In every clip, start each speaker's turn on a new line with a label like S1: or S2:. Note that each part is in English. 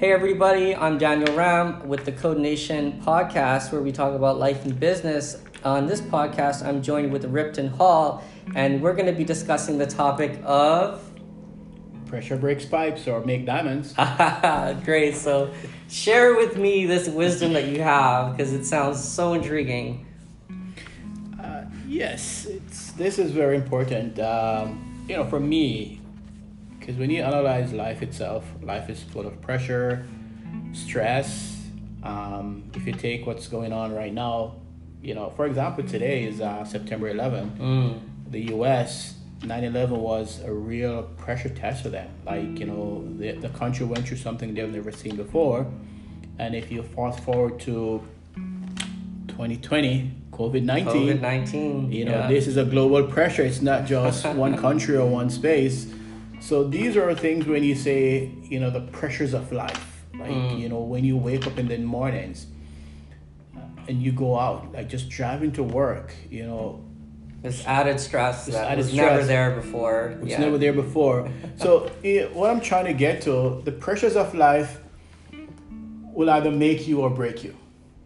S1: Hey everybody, I'm Daniel Ram with the Code Nation podcast where we talk about life and business. On this podcast, I'm joined with Ripton Hall and we're going to be discussing the topic of
S2: pressure breaks pipes or make diamonds.
S1: Great. So, share with me this wisdom that you have because it sounds so intriguing.
S2: Uh, yes, it's this is very important. Um, you know, for me, because when you analyze life itself, life is full of pressure, stress. Um, if you take what's going on right now, you know, for example, today is uh, September 11th. Mm. The U.S. 9-11 was a real pressure test for them like you know the, the country went through something they've never seen before and if you fast forward to 2020 covid-19
S1: covid-19
S2: you know yeah. this is a global pressure it's not just one country or one space so these are things when you say you know the pressures of life like mm. you know when you wake up in the mornings uh, and you go out like just driving to work you know
S1: this added stress this that added was stress, never there before.
S2: It's yeah. never there before. so it, what I'm trying to get to, the pressures of life will either make you or break you.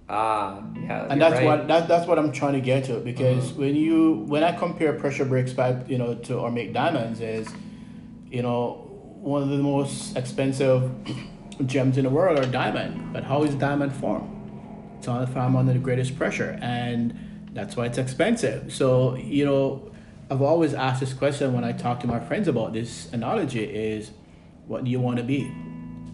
S1: Ah, yeah.
S2: And that's right. what that, that's what I'm trying to get to because mm-hmm. when you when I compare pressure breaks by you know, to or make diamonds is, you know, one of the most expensive gems in the world are diamond. But how is diamond formed? It's on the farm under the greatest pressure and that's why it's expensive. So, you know, I've always asked this question when I talk to my friends about this analogy is what do you want to be?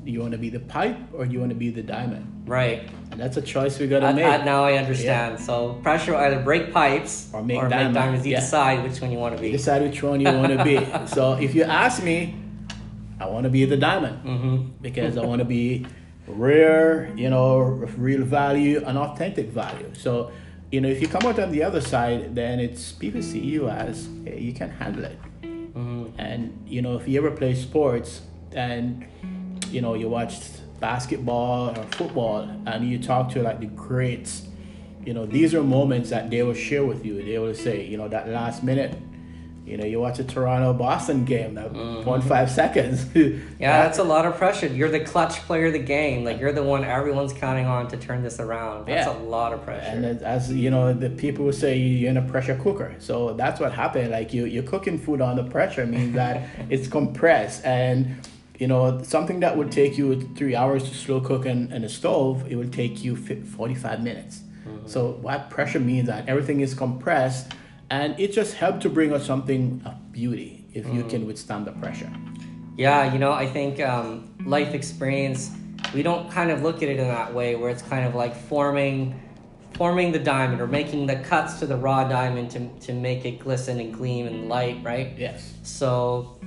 S2: Do you want to be the pipe or do you want to be the diamond?
S1: Right.
S2: And that's a choice we got to make.
S1: now I understand. Yeah. So pressure will either break pipes or make, or diamond. make diamonds. You yeah. decide which one you want to be.
S2: You decide which one you want to be. so if you ask me, I want to be the diamond mm-hmm. because I want to be rare, you know, real value and authentic value. So you know, if you come out on the other side, then it's people see you as hey, you can handle it. Mm-hmm. And you know, if you ever play sports and you know you watched basketball or football and you talk to like the greats, you know, these are moments that they will share with you. They will say, you know, that last minute you know, you watch a Toronto Boston game, that mm-hmm. one five seconds.
S1: yeah, that's a lot of pressure. You're the clutch player of the game. Like you're the one everyone's counting on to turn this around. That's yeah. a lot of pressure.
S2: And as you know, the people would say you're in a pressure cooker. So that's what happened. Like you, you're cooking food on the pressure means that it's compressed and you know, something that would take you three hours to slow cook in, in a stove, it would take you 45 minutes. Mm-hmm. So what pressure means that everything is compressed and it just helped to bring us something of beauty if you can mm. withstand the pressure
S1: yeah you know i think um, life experience we don't kind of look at it in that way where it's kind of like forming forming the diamond or making the cuts to the raw diamond to, to make it glisten and gleam and light right
S2: yes
S1: so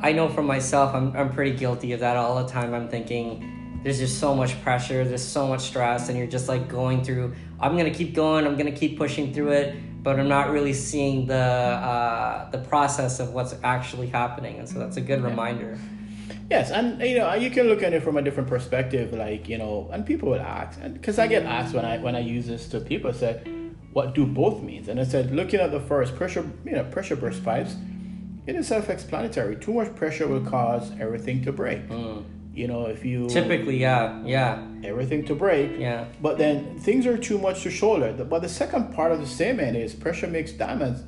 S1: i know for myself I'm, I'm pretty guilty of that all the time i'm thinking there's just so much pressure there's so much stress and you're just like going through i'm gonna keep going i'm gonna keep pushing through it but I'm not really seeing the uh, the process of what's actually happening, and so that's a good yeah. reminder.
S2: Yes, and you know you can look at it from a different perspective, like you know, and people will ask, and because I get asked when I when I use this to people, said, "What do both means?" And I said, looking at the first pressure, you know, pressure burst pipes, it is self-explanatory. Too much pressure will cause everything to break. Mm you know if you
S1: typically yeah yeah
S2: everything to break
S1: yeah
S2: but then things are too much to shoulder but the second part of the statement is pressure makes diamonds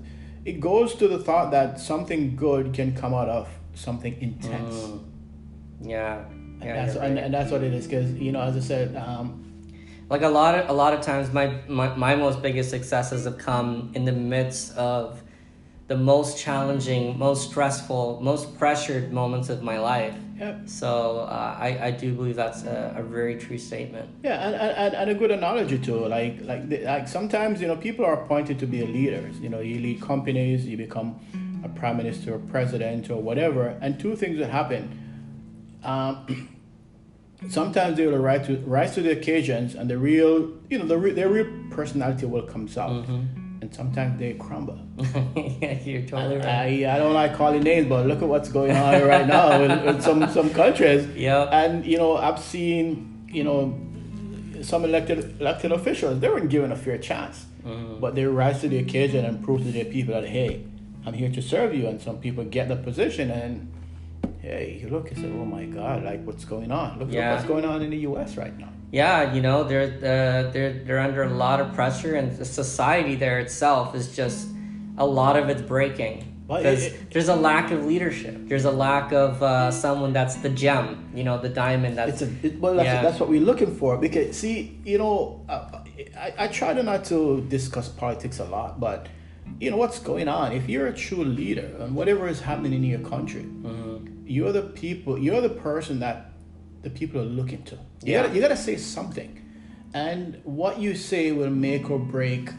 S2: it goes to the thought that something good can come out of something intense mm.
S1: yeah
S2: and that's, right. and, and, that's what it is because you know as i said um,
S1: like a lot of a lot of times my, my my most biggest successes have come in the midst of the most challenging, most stressful, most pressured moments of my life.
S2: Yep.
S1: So uh, I, I do believe that's a, a very true statement.
S2: Yeah, and, and, and a good analogy too. Like like like sometimes you know people are appointed to be leaders. You know, you lead companies, you become a prime minister or president or whatever, and two things that happen. Um, sometimes they will rise to rise to the occasions, and the real you know the re, their real personality will come out. Mm-hmm and sometimes they crumble.
S1: yeah, you're totally right.
S2: I, I don't like calling names, but look at what's going on right now in, in some some countries.
S1: Yeah.
S2: And you know, I've seen you know some elected elected officials they weren't given a fair chance, mm. but they rise to the occasion and prove to their people that hey, I'm here to serve you. And some people get the position and hey, you look and say, oh my God, like what's going on? Look,
S1: Yeah.
S2: look what's going on in the U.S. right now.
S1: Yeah, you know they're uh, they're they're under a lot of pressure, and the society there itself is just a lot of it's breaking.
S2: Well,
S1: Because
S2: it- it-
S1: there's a lack of leadership. There's a lack of uh, someone that's the gem, you know, the diamond. That's
S2: It's a it, well, that's,
S1: Yeah.
S2: that's what we're looking for. Because see, you know, uh, I, I try to not to discuss politics a lot, but you know what's going on. If you're a true leader and whatever is happening in your country, you're the people. You're the person that the people are looking to. You
S1: Yeah.
S2: gotta you gotta say something, and what you say will make or break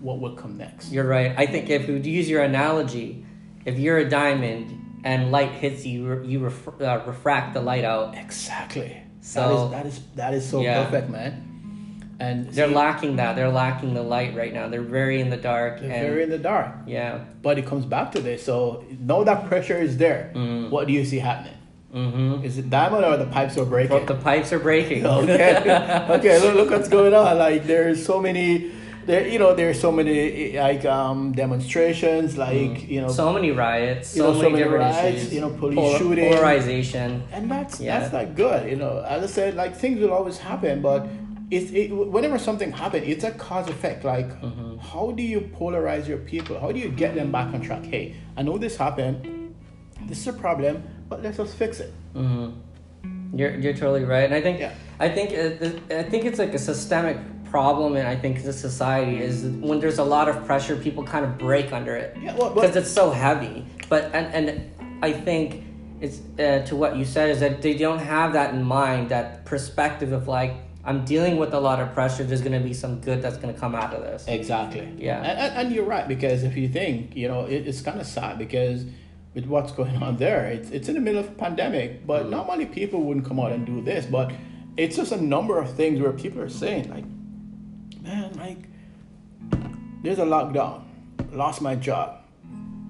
S2: what will come next.
S1: You're right. I think if we use your analogy, if you're a diamond and light hits you, you ref- uh, refract the light out.
S2: Exactly.
S1: So-
S2: that is that is that is so
S1: Yeah.
S2: perfect, man. And
S1: They're
S2: see,
S1: lacking that. They're lacking the light right now. They're very in the dark.
S2: they're
S1: and
S2: very in the dark.
S1: yeah.
S2: But it comes back to this. So know that pressure is there. What do you see happening?
S1: Mm-hmm.
S2: Is it diamond or the pipes are breaking?
S1: But the pipes are breaking.
S2: okay, okay. Look, look what's going on. Like there's so many. There, you know, there's so many like um, demonstrations, like you know,
S1: so many riots.
S2: You
S1: So,
S2: know, so
S1: many,
S2: many
S1: different
S2: riots,
S1: issues.
S2: you know, police shooting.
S1: Polarization.
S2: and that's
S1: Yeah.
S2: that's not good. You know, as I said, like things will always happen, but it's it, whenever something happens, it's a cause effect. Like,
S1: Mm-hmm.
S2: how do you polarize your people? How do you get them back on track? Hey, I know this happened. This is a problem, but let's just fix it.
S1: You're you're totally right, and I think
S2: Yeah.
S1: I think it, I think it's like a systemic problem, and I think the society is when there's a lot of pressure, people kind of break under it
S2: Yeah, well,
S1: because it's so heavy. But and and I think it's uh, to what you said is that they don't have that in mind, that perspective of like I'm dealing with a lot of pressure. There's gonna be some good that's gonna come out of this.
S2: Exactly.
S1: Yeah.
S2: And, and, and you're right because if you think, you know, it, it's kind of sad because with what's going on there, it's it's in the middle of a pandemic, but not many people wouldn't come out and do this. But it's just a number of things where people are saying like, man, like there's a lockdown, lost my job.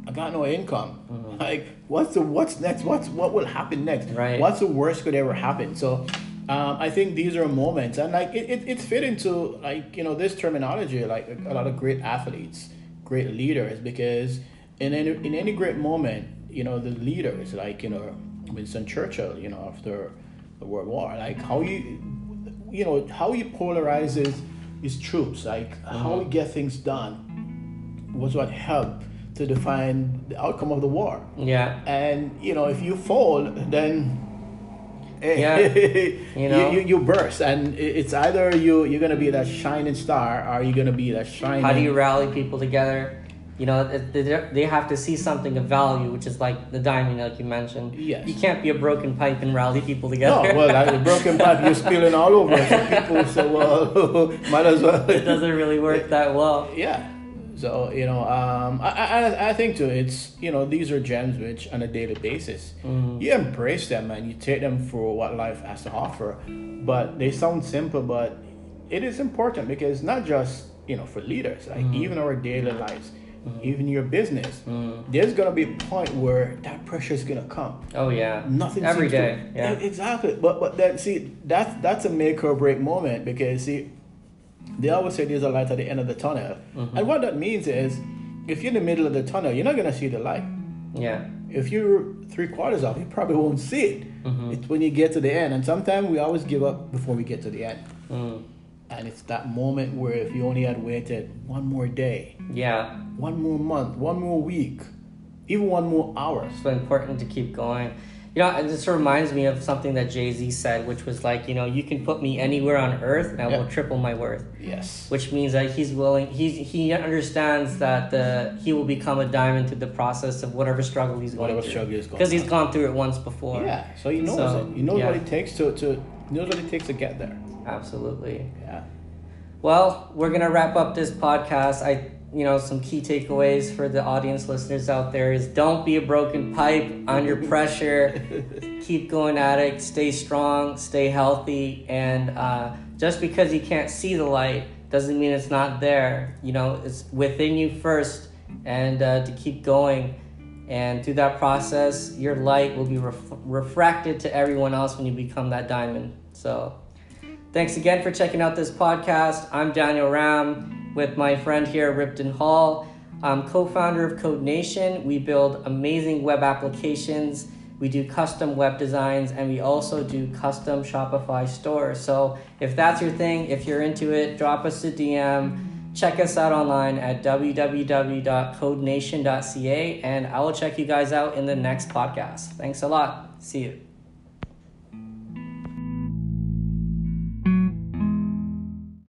S2: I got no income. Like, what's the what's next? What's what will happen next?
S1: Right.
S2: What's the worst could ever happen? So, um, I think these are moments, and like it, it, it's fit into like you know this terminology, like a lot of great athletes, great leaders, because in any in any great moment, you know the leaders, like you know Winston Churchill, you know after the World War, like how you, you know how he polarizes his troops, like how he mm-hmm. get things done, was what helped to define the outcome of the war.
S1: Yeah.
S2: And you know, if you fall, then
S1: Yeah,
S2: you,
S1: you know.
S2: you, you burst, and it's either you you're gonna be that shining star, or you're gonna be that shining.
S1: How do you rally people together? You know, they they have to see something of value, which is like the diamond, like you mentioned.
S2: Yes.
S1: You can't be a broken pipe and rally people together.
S2: No, well, like the broken pipe, you're spilling all over. So people say, well, might as well.
S1: it doesn't really work that well.
S2: Yeah. So you know, um, I, I I think too. It's you know these are gems which on a daily basis you embrace them and you take them for what life has to offer. But they sound simple, but it is important because not just you know for leaders, like even our daily lives, even your business, there's gonna be a point where that pressure is gonna come.
S1: Oh yeah.
S2: Nothing
S1: every
S2: day. to-
S1: Yeah.
S2: Exactly. But but that see that's that's a make or break moment because see they always say there's a light at the end of the tunnel,
S1: Mm-hmm.
S2: and what that means is if you're in the middle of the tunnel, you're not gonna see the light.
S1: Yeah.
S2: If you're three quarters off, you probably won't see it.
S1: Mm-hmm.
S2: It's when you get to the end, and sometimes we always give up before we get to the end.
S1: Mm.
S2: And it's that moment where if you only had waited one more day,
S1: Yeah.
S2: one more month, one more week, even one more hour,
S1: so important to keep going. You know, and this reminds me of something that Jay Z said, which was like, you know, you can put me anywhere on earth, and I will triple my worth.
S2: yes,
S1: Which means that he's willing. He's he understands that the he will become a diamond through the process of whatever struggle he's going
S2: Whatever
S1: through.
S2: struggle he's going
S1: because he's gone through it once before.
S2: yeah. So he knows
S1: So,
S2: it. He knows
S1: yeah.
S2: what it takes to to he knows what it takes to get there.
S1: Absolutely.
S2: Yeah.
S1: Well, we're gonna wrap up this podcast. I, you know, some key takeaways for the audience listeners out there is don't be a broken pipe under pressure. Keep going at it. Stay strong. Stay healthy. And uh, just because you can't see the light doesn't mean it's not there. You know, it's within you first, and uh, to keep going. And through that process, your light will be ref- refracted to everyone else when you become that diamond. So. Thanks again for checking out this podcast. I'm Daniel Ram with my friend here, Ripton Hall. I'm co founder of Code Nation. We build amazing web applications We do custom web designs and we also do custom Shopify stores. So if that's your thing, if you're into it, drop us a DM. Check us out online at www.codenation.ca and I will check you guys out in the next podcast. Thanks a lot. See you.